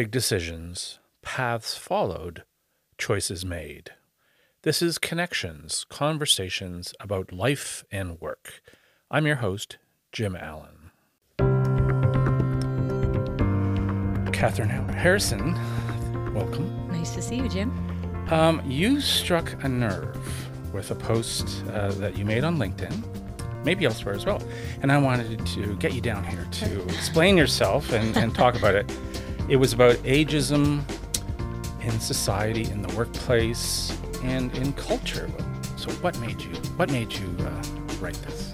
Big decisions, paths followed, choices made. This is Connections, conversations about life and work. I'm your host, Jim Allen. Catherine Harrison, welcome. Nice to see you, Jim. Um, you struck a nerve with a post uh, that you made on LinkedIn, maybe elsewhere as well. And I wanted to get you down here to explain yourself and, and talk about it. It was about ageism in society, in the workplace, and in culture. So, what made you? What made you uh, write this?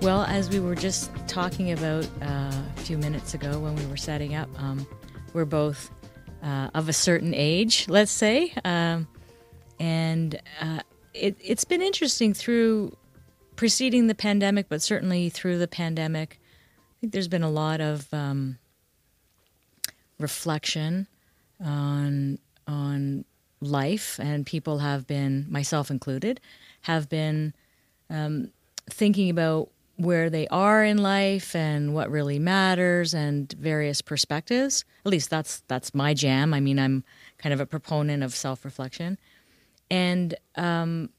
Well, as we were just talking about uh, a few minutes ago when we were setting up, um, we're both uh, of a certain age, let's say, um, and uh, it, it's been interesting through preceding the pandemic, but certainly through the pandemic. I think there's been a lot of um, reflection on on life, and people have been, myself included, have been um, thinking about where they are in life and what really matters and various perspectives. At least that's that's my jam. I mean, I'm kind of a proponent of self reflection, and um,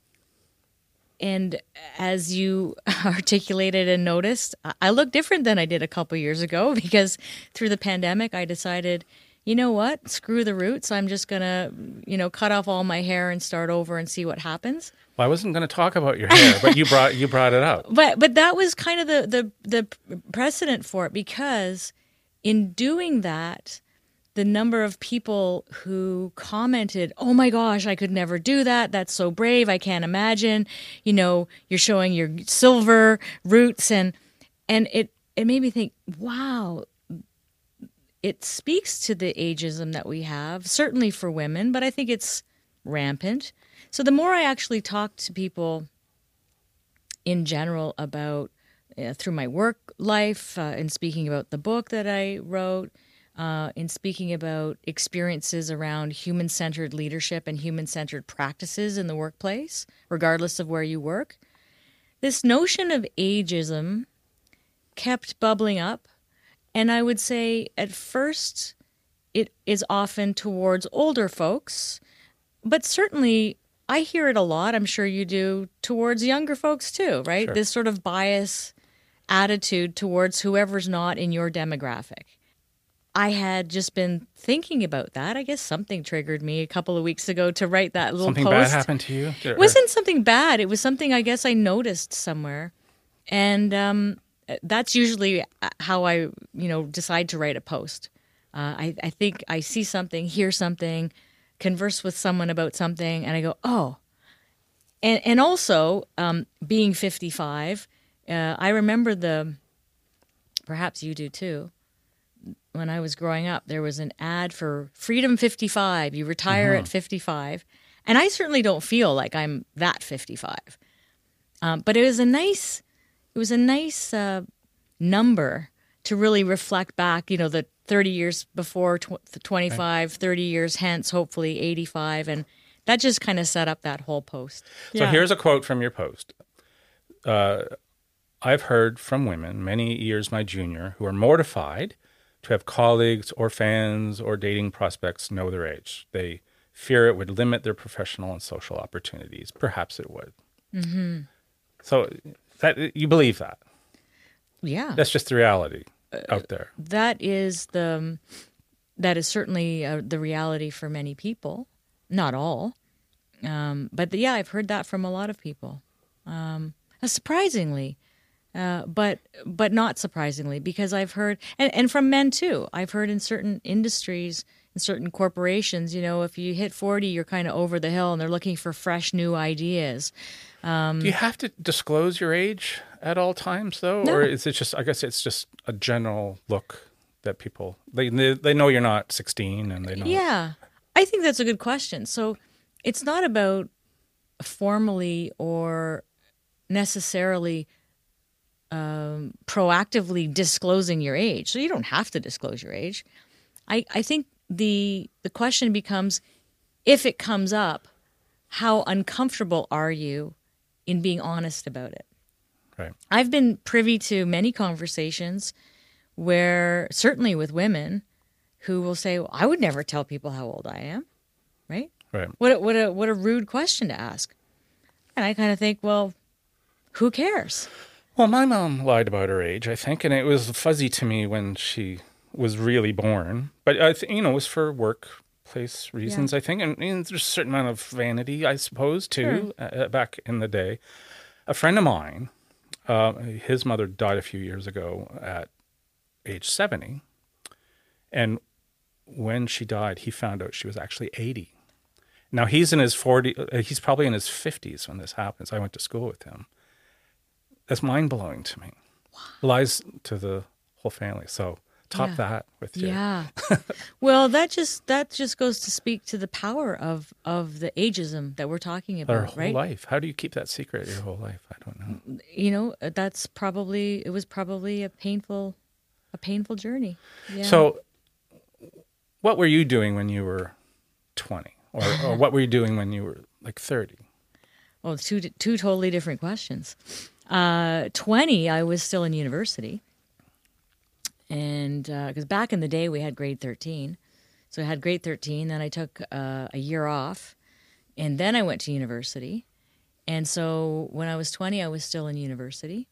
and as you articulated and noticed, I look different than I did a couple years ago because through the pandemic, I decided, you know what, screw the roots. I'm just gonna, you know, cut off all my hair and start over and see what happens. Well, I wasn't going to talk about your hair, but you brought you brought it up. But but that was kind of the the the precedent for it because in doing that, the number of people who commented, "Oh my gosh, I could never do that. That's so brave. I can't imagine." You know, you're showing your silver roots and and it it made me think, "Wow, it speaks to the ageism that we have, certainly for women, but I think it's rampant. So the more I actually talk to people in general about uh, through my work life, uh, in speaking about the book that I wrote, uh, in speaking about experiences around human centered leadership and human centered practices in the workplace, regardless of where you work, this notion of ageism kept bubbling up. And I would say at first it is often towards older folks, but certainly I hear it a lot. I'm sure you do towards younger folks too, right? Sure. This sort of bias attitude towards whoever's not in your demographic. I had just been thinking about that. I guess something triggered me a couple of weeks ago to write that little something post. bad happened to you? It wasn't something bad. It was something I guess I noticed somewhere, and um, that's usually how I, you know, decide to write a post. Uh, I, I think I see something, hear something, converse with someone about something, and I go, oh. And and also um, being fifty five, uh, I remember the. Perhaps you do too when I was growing up, there was an ad for Freedom 55. You retire Uh-huh. at 55. And I certainly don't feel like I'm that 55. Um, but it was a nice, it was a nice uh, number to really reflect back, you know, the 30 years before, tw- 25, 30 years hence, hopefully 85. And that just kind of set up that whole post. So here's a quote from your post. Uh, I've heard from women, many years my junior, who are mortified to have colleagues or fans or dating prospects know their age. They fear it would limit their professional and social opportunities. Perhaps it would. Mm-hmm. So that you believe that? Yeah. That's just the reality out there. that is the that is certainly uh, the reality for many people not all um, but yeah i've heard that from a lot of people um, uh, surprisingly uh, but but not surprisingly because i've heard and, and from men too i've heard in certain industries in certain corporations you know if you hit 40 you're kind of over the hill and they're looking for fresh new ideas Do you have to disclose your age at all times, though, No. or is it just? I guess it's just a general look that people they they, they know you're not 16 and they know. Yeah, I think that's a good question. So it's not about formally or necessarily um, proactively disclosing your age. So you don't have to disclose your age. I, I think the the question becomes if it comes up, how uncomfortable are you in being honest about it? Right. I've been privy to many conversations where, certainly with women, who will say, well, "I would never tell people how old I am," right? Right. What a, what a what a rude question to ask. And I kind of think, well, who cares? Well, my mom lied about her age, I think, and it was fuzzy to me when she was really born. But I think you know it was for workplace reasons, I think, and, and there's a certain amount of vanity, I suppose, too. Uh, back in the day, a friend of mine, uh, his mother died a few years ago at age seventy, and when she died, he found out she was actually eighty. Now he's in his forty. Uh, he's probably in his fifties when this happens. I went to school with him. That's mind blowing to me. Lies to the whole family. So top Yeah. that with your Yeah. well, that just that just goes to speak to the power of of the ageism that we're talking our about, whole right? life. How do you keep that secret your whole life? I don't know. You know, uh, that's probably it was probably a painful a painful journey. Yeah. So, what were you doing when you were twenty, or, or what were you doing when you were like thirty? Well, two two totally different questions. Uh, Twenty, I was still in university, and because back in the day we had grade thirteen, so I had grade thirteen. Then I took uh, a year off, and then I went to university. And so when I was twenty, I was still in university,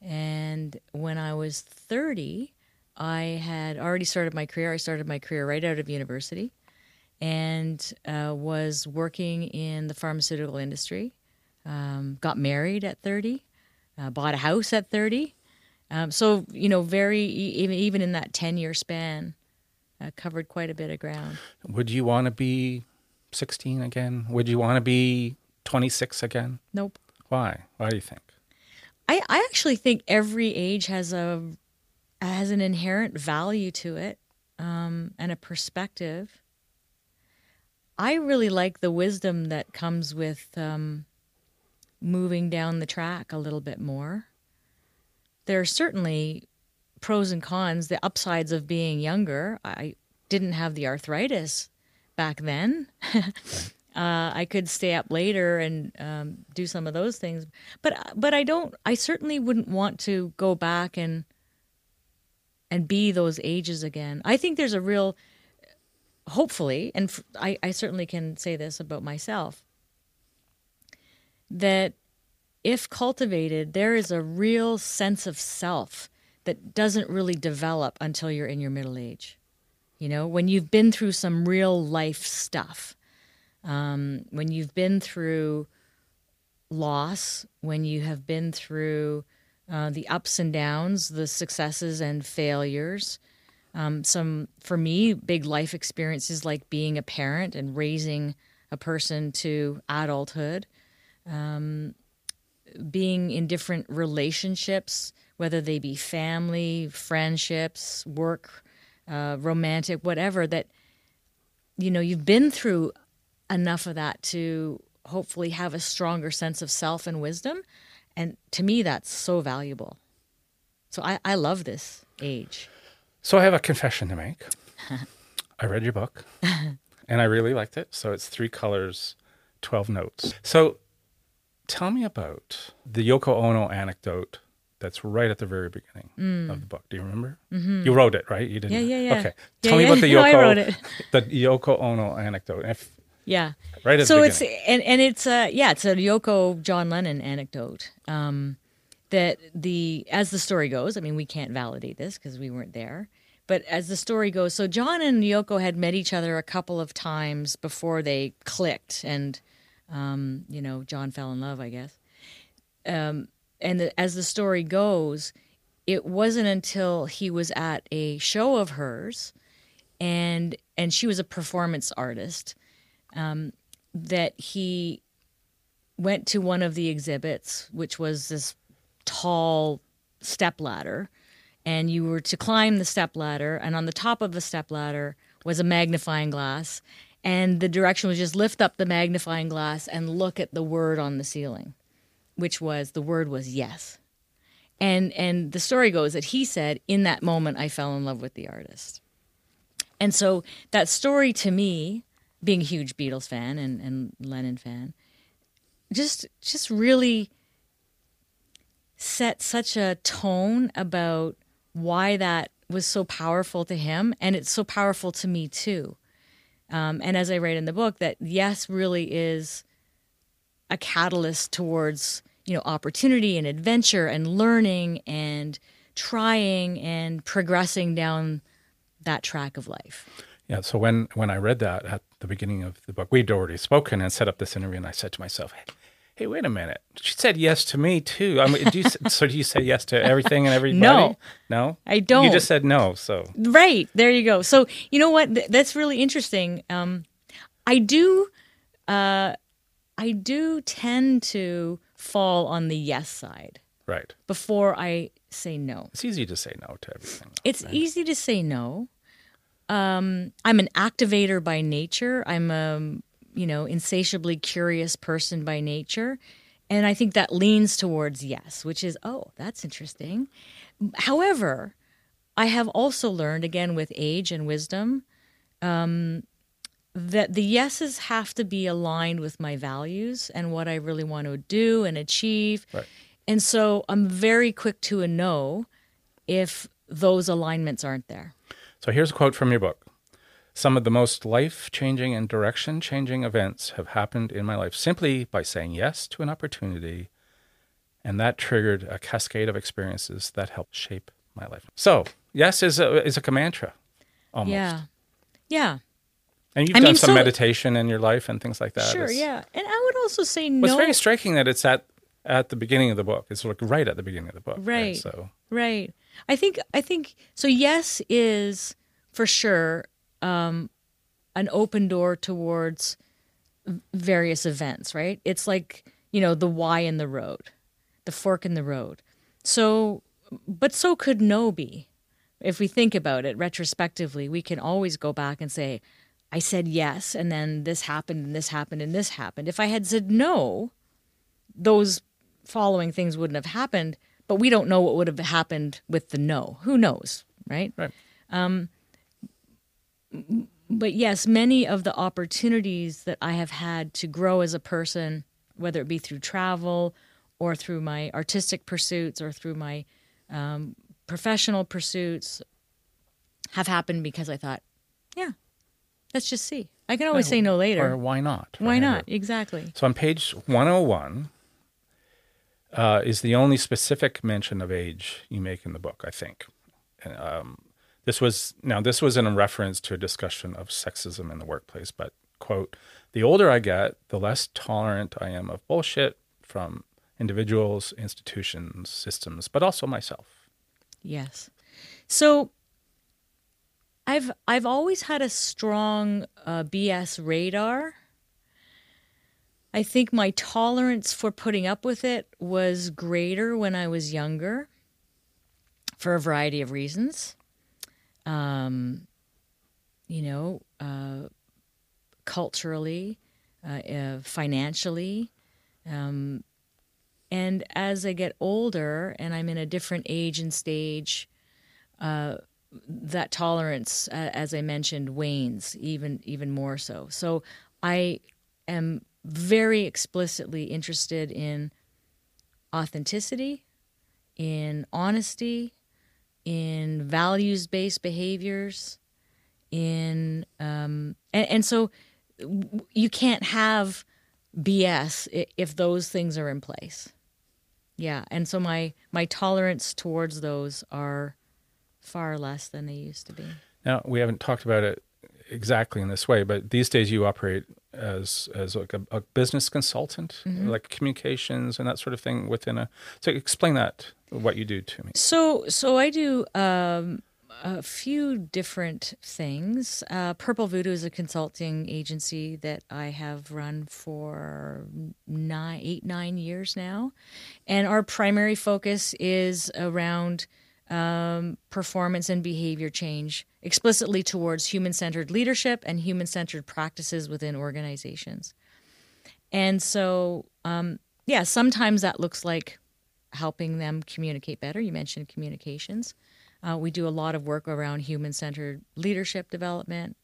and when I was thirty, I had already started my career. I started my career right out of university, and uh, was working in the pharmaceutical industry um, got married at 30, uh, bought a house at 30. Um, so, you know, very, even, even in that 10 year span, uh, covered quite a bit of ground. Would you want to be sixteen again? Would you want to be twenty six again? Nope. Why? Why do you think? I, I actually think every age has a has an inherent value to it um, and a perspective. I really like the wisdom that comes with um, moving down the track a little bit more. There are certainly pros and cons, the upsides of being younger. I didn't have the arthritis back then. uh, I could stay up later and um, do some of those things, but but I don't. I certainly wouldn't want to go back and and be those ages again. I think there's a real, hopefully, and I, I certainly can say this about myself that if cultivated, there is a real sense of self that doesn't really develop until you're in your middle age. You know, when you've been through some real life stuff, um, when you've been through loss, when you have been through uh, the ups and downs, the successes and failures. Um, some, for me, big life experiences like being a parent and raising a person to adulthood being in different relationships, whether they be family, friendships, work, uh, romantic, whatever, that, you know, you've been through enough of that to hopefully have a stronger sense of self and wisdom. And to me, that's so valuable. So I, I love this age. So I have a confession to make. I read your book and I really liked it. So it's three colors, 12 notes. So tell me about the Yoko Ono anecdote that's right at the very beginning of the book. Do you remember? Mm-hmm. You wrote it, right? You didn't. Yeah, yeah, yeah. Okay. Yeah, Tell me yeah. about the No, Yoko I wrote it. the Yoko Ono anecdote. If Yeah. right at so the it's and and it's a yeah it's a Yoko John Lennon anecdote um, that the as the story goes I mean we can't validate this because we weren't there but as the story goes so John and Yoko had met each other a couple of times before they clicked and um, you know John fell in love I guess. Um, and the, as the story goes it wasn't until he was at a show of hers and and she was a performance artist that he went to one of the exhibits, which was this tall step ladder, and you were to climb the step ladder, and on the top of the step ladder was a magnifying glass, and the direction was just lift up the magnifying glass and look at the word on the ceiling, which was the word was yes. And and the story goes that he said, in that moment I fell in love with the artist. And so that story to me, being a huge Beatles fan and, and Lennon fan, just just really set such a tone about why that was so powerful to him, and it's so powerful to me too. Um, and as I write in the book, that yes really is a catalyst towards you know opportunity and adventure and learning and trying and progressing down that track of life. Yeah. So when when I read that at the beginning of the book, we'd already spoken and set up this interview, and I said to myself, "Hey, hey wait a minute. She said yes to me too. I mean, do you, so do you say yes to everything and everybody? No. no, I don't. You just said no. So Right. There you go. So, you know what? Th- that's really interesting. Um, I do, uh, I do tend to fall on the yes side right, before I say no. it's easy to say no to everything. It's easy to say no. Um, I'm an activator by nature. I'm a, you know, insatiably curious person by nature. And I think that leans towards yes, which is, oh, that's interesting. However, I have also learned, again, with age and wisdom, um, that the yeses have to be aligned with my values and what I really want to do and achieve. Right. And so I'm very quick to a no if those alignments aren't there. So here's a quote from your book. Some of the most life changing and direction changing events have happened in my life simply by saying yes to an opportunity, and that triggered a cascade of experiences that helped shape my life. So, yes is a, is a mantra almost. Yeah. Yeah. And you've I done mean, some so- meditation in your life and things like that. Sure, It's- yeah. And I would also say Well, it's very striking that it's at at the beginning of the book. It's like right at the beginning of the book. Right. So Right. I think I think so yes is for sure um an open door towards various events, right? It's like, you know, the Y in the road, the fork in the road. So but so could no be. If we think about it retrospectively, we can always go back and say, I said yes, and then this happened, and this happened, and this happened. If I had said no, those following things wouldn't have happened, but we don't know what would have happened with the no. Who knows, right? Right. Um, but yes, many of the opportunities that I have had to grow as a person, whether it be through travel or through my artistic pursuits or through my um, professional pursuits, have happened because I thought, yeah, let's just see. I can always say no later. or why not? Why right? not? Exactly. So on page 101 uh, is the only specific mention of age you make in the book, I think. And, um, this was now this was in reference to a discussion of sexism in the workplace, but quote, the older I get, the less tolerant I am of bullshit from individuals, institutions, systems, but also myself. Yes. So I've I've always had a strong uh, BS radar. I think my tolerance for putting up with it was greater when I was younger, for a variety of reasons. Um, you know, uh, culturally, uh, uh, financially, um, and as I get older and I'm in a different age and stage, uh, that tolerance, as I mentioned, wanes even even more so. So I am very explicitly interested in authenticity, in honesty, in values based behaviors, in um, and, and so you can't have BS if those things are in place. Yeah, and so my my tolerance towards those are far less than they used to be. Now we haven't talked about it exactly in this way, but these days you operate as as like a, a business consultant, like communications and that sort of thing within a. So explain that what you do to me. So so I do um, a few different things. Uh, Purple Voodoo is a consulting agency that I have run for nine, eight, nine years now, and our primary focus is around um, performance and behavior change, explicitly towards human-centered leadership and human-centered practices within organizations. And so, um, yeah, sometimes that looks like helping them communicate better. You mentioned communications. Uh, we do a lot of work around human centered leadership development.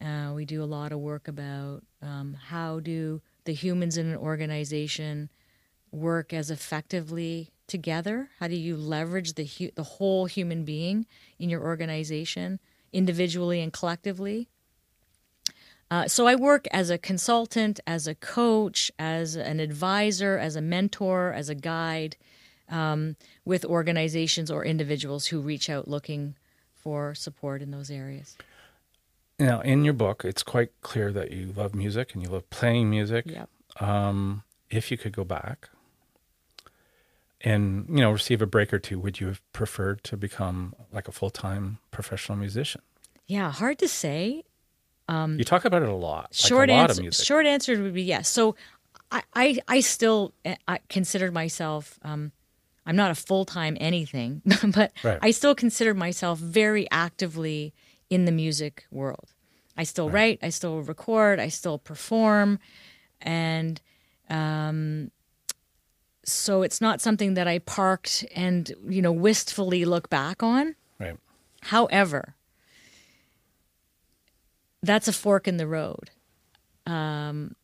Uh, we do a lot of work about um, how do the humans in an organization work as effectively together? How do you leverage the hu- the whole human being in your organization, individually and collectively? Uh, so I work as a consultant, as a coach, as an advisor, as a mentor, as a guide um, with organizations or individuals who reach out looking for support in those areas. Now, in your book, it's quite clear that you love music and you love playing music. Yep. Um, if you could go back and you know receive a break or two, would you have preferred to become like a full time professional musician? Yeah, hard to say. you talk about it a lot. Um, short like a lot answer of music. short answer would be yes so i i, I still uh, I considered myself um i'm not a full-time anything but Right. i still consider myself very actively in the music world i still write i still record i still perform and um so it's not something that i parked and you know wistfully look back on Right. However, that's a fork in the road. Um,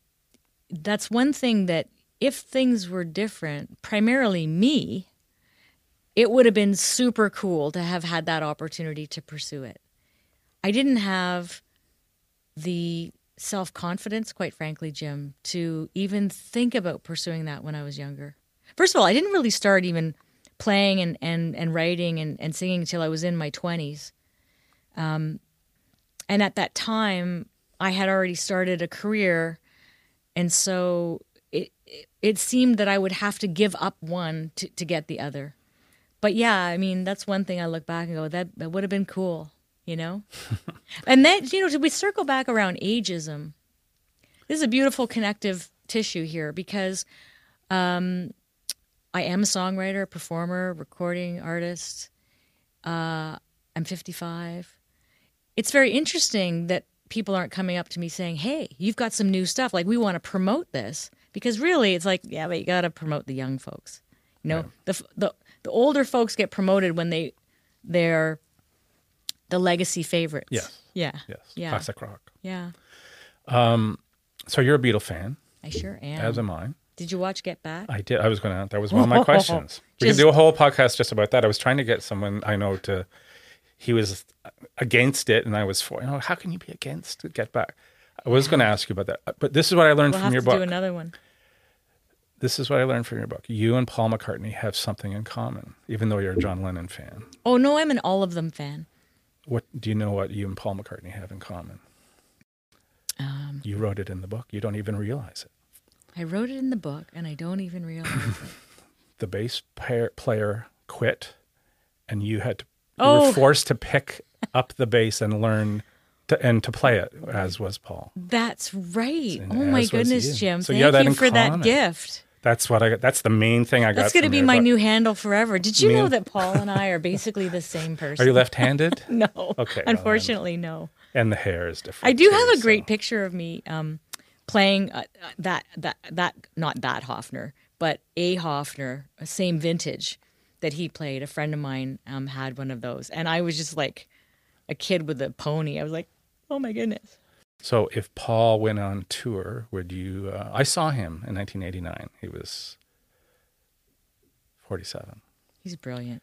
that's one thing that if things were different, primarily me, it would have been super cool to have had that opportunity to pursue it. I didn't have the self confidence, quite frankly, Jim, to even think about pursuing that when I was younger. First of all, I didn't really start even playing and, and, and writing and, and singing until I was in my 20s. Um, and at that time, I had already started a career. And so it, it, seemed that I would have to give up one to, to get the other. But yeah, I mean, that's one thing I look back and go, that, that would have been cool, you know? and then, you know, we circle back around ageism. This is a beautiful connective tissue here because um, I am a songwriter, performer, recording artist. Uh, I'm 55. It's very interesting that people aren't coming up to me saying, "Hey, you've got some new stuff. Like we want to promote this." Because really, it's like, yeah, but you got to promote the young folks. You know, the the the older folks get promoted when they they're the legacy favorites. Yes. Yeah. Yes. Yeah. Classic rock. Yeah. So you're a Beatle fan, I sure am. as am I. Did you watch Get Back? I did. I was going to. That was one of my questions. We Just- could do a whole podcast just about that. I was trying to get someone I know to. He was against it, and I was for. You know, how can you be against Get Back? I was going to ask you about that, but this is what I learned we'll from your book. do another one. this is what I learned from your book. You and Paul McCartney have something in common, even though you're a John Lennon fan. Oh no, I'm an all of them fan. What do you know? What you and Paul McCartney have in common? Um, You wrote it in the book. You don't even realize it. I wrote it in the book, and I don't even realize it. The bass player, player quit, and you had to. You Oh. were forced to pick up the bass and learn to and to play it, as was Paul. That's right. And Oh my goodness, you. Jim. So Thank you that you for that gift. That's what I. got. That's the main thing I got. That's going to be my new handle forever. Did you Me know that Paul and I are basically the same person? Are you left-handed? No. Okay, well, Unfortunately, no. and the hair is different. I do too, have a so- great picture of me um, playing uh, uh, that that that not that Hofner, but a Hofner, same vintage that he played. A friend of mine um, had one of those, and I was just like a kid with a pony. I was like, oh my goodness. So if Paul went on tour, would you? Uh, I saw him in 1989. He was 47. He's brilliant.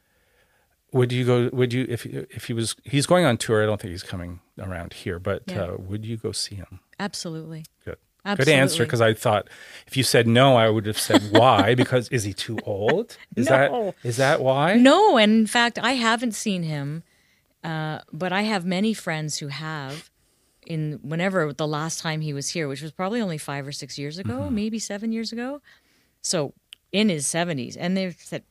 Would you go? Would you if if he was? He's going on tour. I don't think he's coming around here. But Yeah. uh, would you go see him? Absolutely. Good. Absolutely. Good answer. Because I thought if you said no, I would have said why. because is he too old? Is No. that is that why? No, and in fact, I haven't seen him, uh, but I have many friends who have. In whenever the last time he was here, which was probably only five or six years ago, Mm-hmm. maybe seven years ago, so in his seventies, and they said,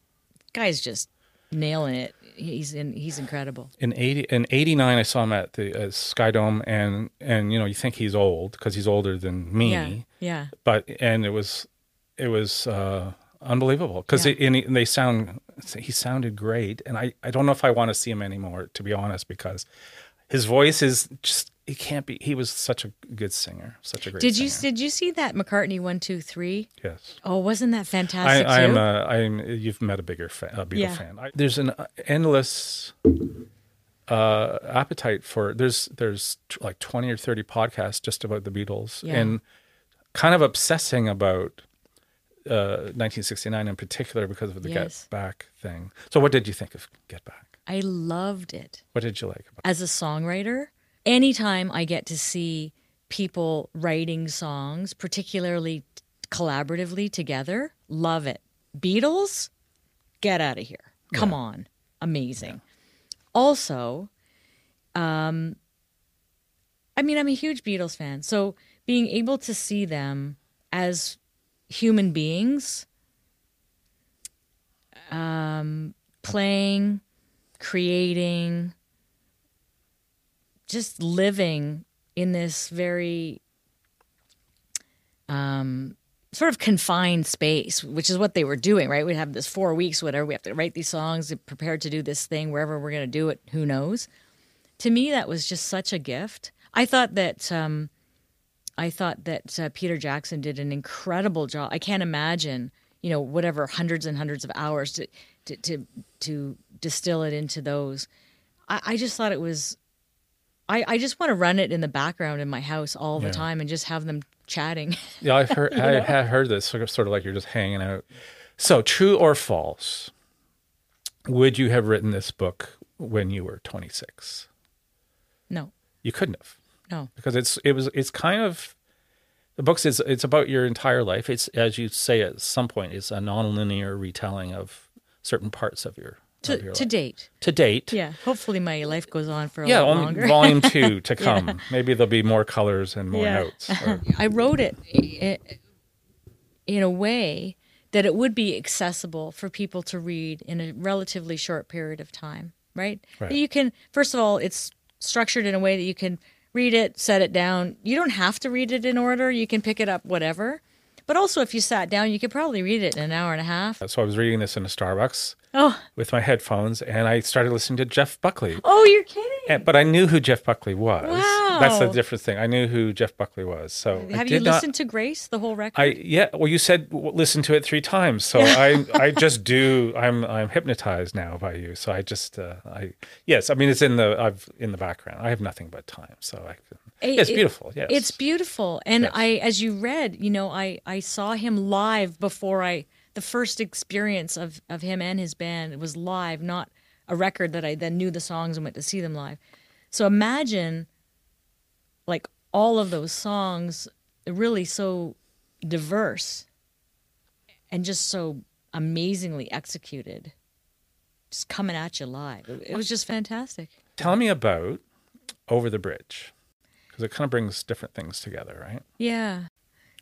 "Guy's just nailing it. He's in. He's incredible." in 80 in 89 i saw him at the uh, SkyDome and and you know you think he's old because he's older than me Yeah, yeah. but and it was it was uh unbelievable because Yeah. and, and they sound he sounded great and i i don't know if i want to see him anymore to be honest because his voice is just he can't be he was such a good singer such a great Did you singer. did you see that McCartney one two three? yes Oh, wasn't that I, fantastic I'm too? a, I'm. You've met a bigger fan, a Beatle Yeah. fan. I, there's an endless uh, appetite for. There's there's t- like twenty or thirty podcasts just about the Beatles, Yeah. and kind of obsessing about uh, 1969 in particular because of the Yes. Get Back thing. So, what did you think of Get Back? I loved it. What did you like about? as a songwriter, anytime I get to see people writing songs, particularly collaboratively together, love it. Beatles, get out of here. Come on. Amazing. Also, um, I mean, I'm a huge Beatles fan. So being able to see them as human beings, um, playing, creating, just living in this very um, sort of confined space, which is what they were doing, right? We have this four weeks, whatever. We have to write these songs, prepare to do this thing, wherever we're going to do it, who knows? To me, that was just such a gift. I thought that um, I thought that uh, Peter Jackson did an incredible job. I can't imagine, you know, whatever hundreds and hundreds of hours to to to, to distill it into those. I, I just thought it was. I, I just want to run it in the background in my house all the Yeah. time and just have them chatting. Yeah, I've heard. I have heard this sort of, sort of like you're just hanging out. So, true or false? Would you have written this book when you were 26? no, You couldn't have. no. because it's it was it's kind of the books is it's about your entire life. It's as you say at some point, it's a nonlinear retelling of certain parts of your To, to date. to date. Yeah. Hopefully my life goes on for a Yeah, lot longer. volume two to come. Maybe there'll be more colors and more Yeah. notes. or- I wrote it eh, in a way that it would be accessible for people to read in a relatively short period of time, right? Right. You can, first of all, it's structured in a way that you can read it, set it down. You don't have to read it in order, you can pick it up, whatever. But also, if you sat down, you could probably read it in an hour and a half. so I was reading this in a Starbucks Oh, with my headphones, and I started listening to Jeff Buckley. oh, you're kidding. And, but I knew who Jeff Buckley was. Wow. That's the different thing. I knew who Jeff Buckley was. So Have you did not- listened to Grace, the whole record? I yeah. Well, you said w- listen to it three times, so I I just do. I'm I'm hypnotized now by you. So I just uh, I yes. I mean it's in the I've in the background. I have nothing but time, so I can. It- it's beautiful. Yes, It's beautiful. And Yes. I as you read, you know, I I saw him live before I the first experience of of him and his band was live, not a record that I then knew the songs and went to see them live. So imagine like all of those songs really so diverse and just so amazingly executed just coming at you live. It, it was just fantastic. Tell me about over the bridge because it kind of brings different things together, right? Yeah.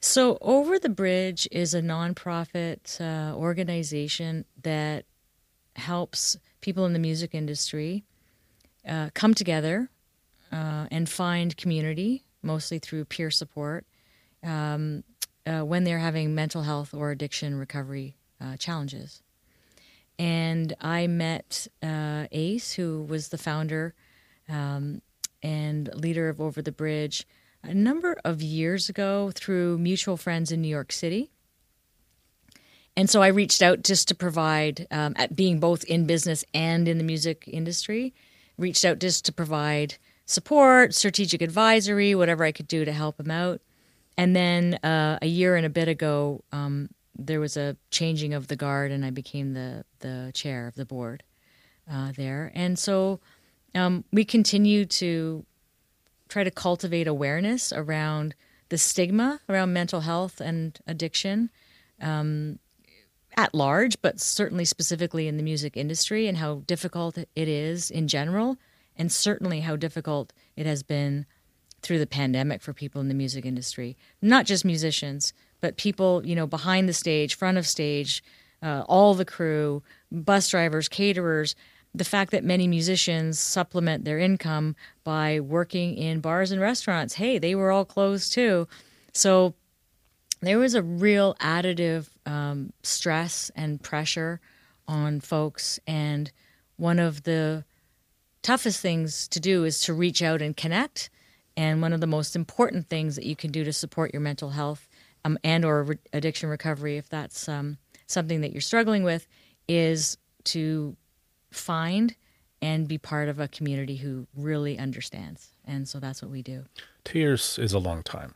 So, Over the Bridge is a nonprofit uh, organization that helps people in the music industry uh, come together uh, and find community, mostly through peer support, um, uh, when they're having mental health or addiction recovery uh, challenges. And I met uh, Ace, who was the founder um, and leader of Over the Bridge a number of years ago through mutual friends in New York City. And so I reached out just to provide, um, at being both in business and in the music industry, reached out just to provide support, strategic advisory, whatever I could do to help him out. And then uh, a year and a bit ago, um, there was a changing of the guard, and I became the the chair of the board uh, there. And so um, we continue to try to cultivate awareness around the stigma around mental health and addiction um, at large, but certainly specifically in the music industry, and how difficult it is in general, and certainly how difficult it has been through the pandemic for people in the music industry, not just musicians, but people, you know, behind the stage, front of stage, uh, all the crew, bus drivers, caterers. The fact that many musicians supplement their income by working in bars and restaurants. Hey, they were all closed too. So there was a real additive um, stress and pressure on folks. And one of the toughest things to do is to reach out and connect. And one of the most important things that you can do to support your mental health um, and or re- addiction recovery, if that's um, something that you're struggling with, is to find and be part of a community who really understands. And so that's what we do. Two years is a long time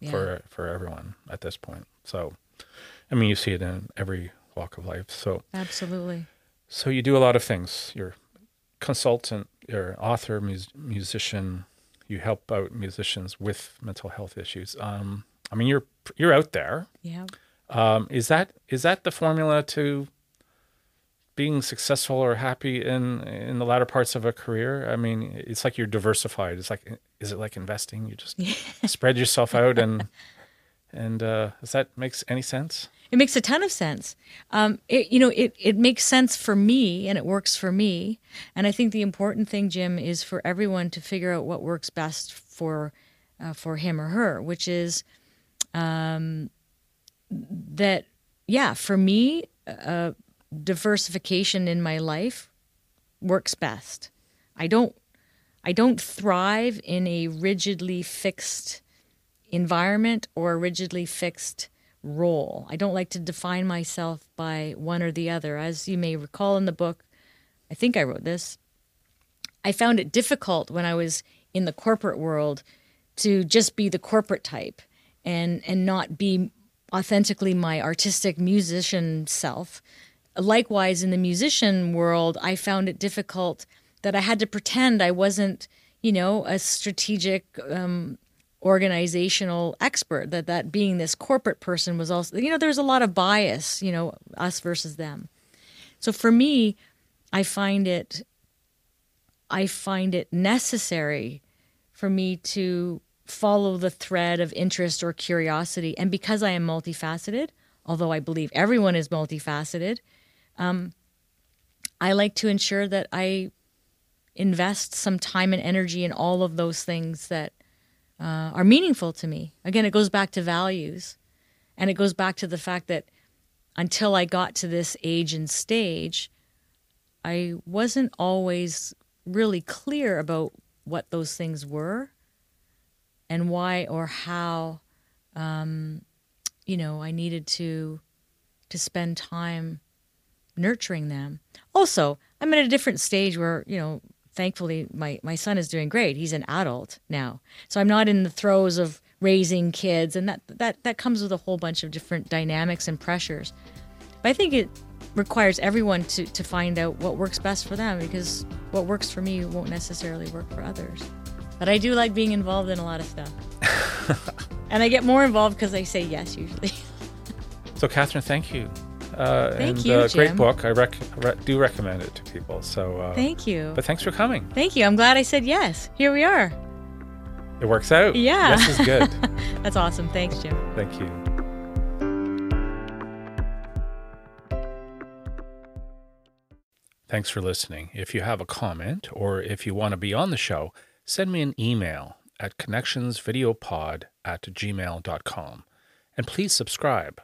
Yeah. for for everyone at this point. So I mean, you see it in every walk of life. So, Absolutely. so you do a lot of things. You're consultant, you're author, mus- musician. You help out musicians with mental health issues. Um, I mean, you're you're out there. Yeah. Um, is that is that the formula to being successful or happy in in the latter parts of a career? I mean, it's like you're diversified. It's like is it like investing? You just spread yourself out and and uh, does that makes any sense? It makes a ton of sense. Um, it, you know, it, it makes sense for me and it works for me. And I think the important thing, Jim, is for everyone to figure out what works best for uh, for him or her, which is um, that, yeah, for me, uh, diversification in my life works best. I don't I don't thrive in a rigidly fixed environment or a rigidly fixed role. I don't like to define myself by one or the other. As you may recall in the book, I think I wrote this. I found it difficult when I was in the corporate world to just be the corporate type and and not be authentically my artistic musician self. Likewise in the musician world, I found it difficult that I had to pretend I wasn't, you know, a strategic um, organizational expert that that being this corporate person was also you know there's a lot of bias you know us versus them. So for me i find it i find it necessary for me to follow the thread of interest or curiosity. And because i am multifaceted although i believe everyone is multifaceted um, i like to ensure that i invest some time and energy in all of those things that uh, are meaningful to me. Again, it goes back to values. And it goes back to the fact that until I got to this age and stage, I wasn't always really clear about what those things were and why or how, um, you know, I needed to to spend time nurturing them. Also, I'm at a different stage where you know thankfully my, my son is doing great. He's an adult now. So i'm not in the throes of raising kids and that, that that comes with a whole bunch of different dynamics and pressures. But i think it requires everyone to, to find out what works best for them because what works for me won't necessarily work for others. But i do like being involved in a lot of stuff. And i get more involved because i say yes usually. So, Catherine, thank you. Uh, Thank and, you, uh, Great book. I rec- re- do recommend it to people. So, uh, thank you but thanks for coming. thank you i'm glad i said yes here we are It works out. Yeah. Yes is good. that's awesome thanks jim Thank you. Thanks for listening. If you have a comment or if you want to be on the show, send me an email at connectionsvideopod at gmail.com. And please subscribe.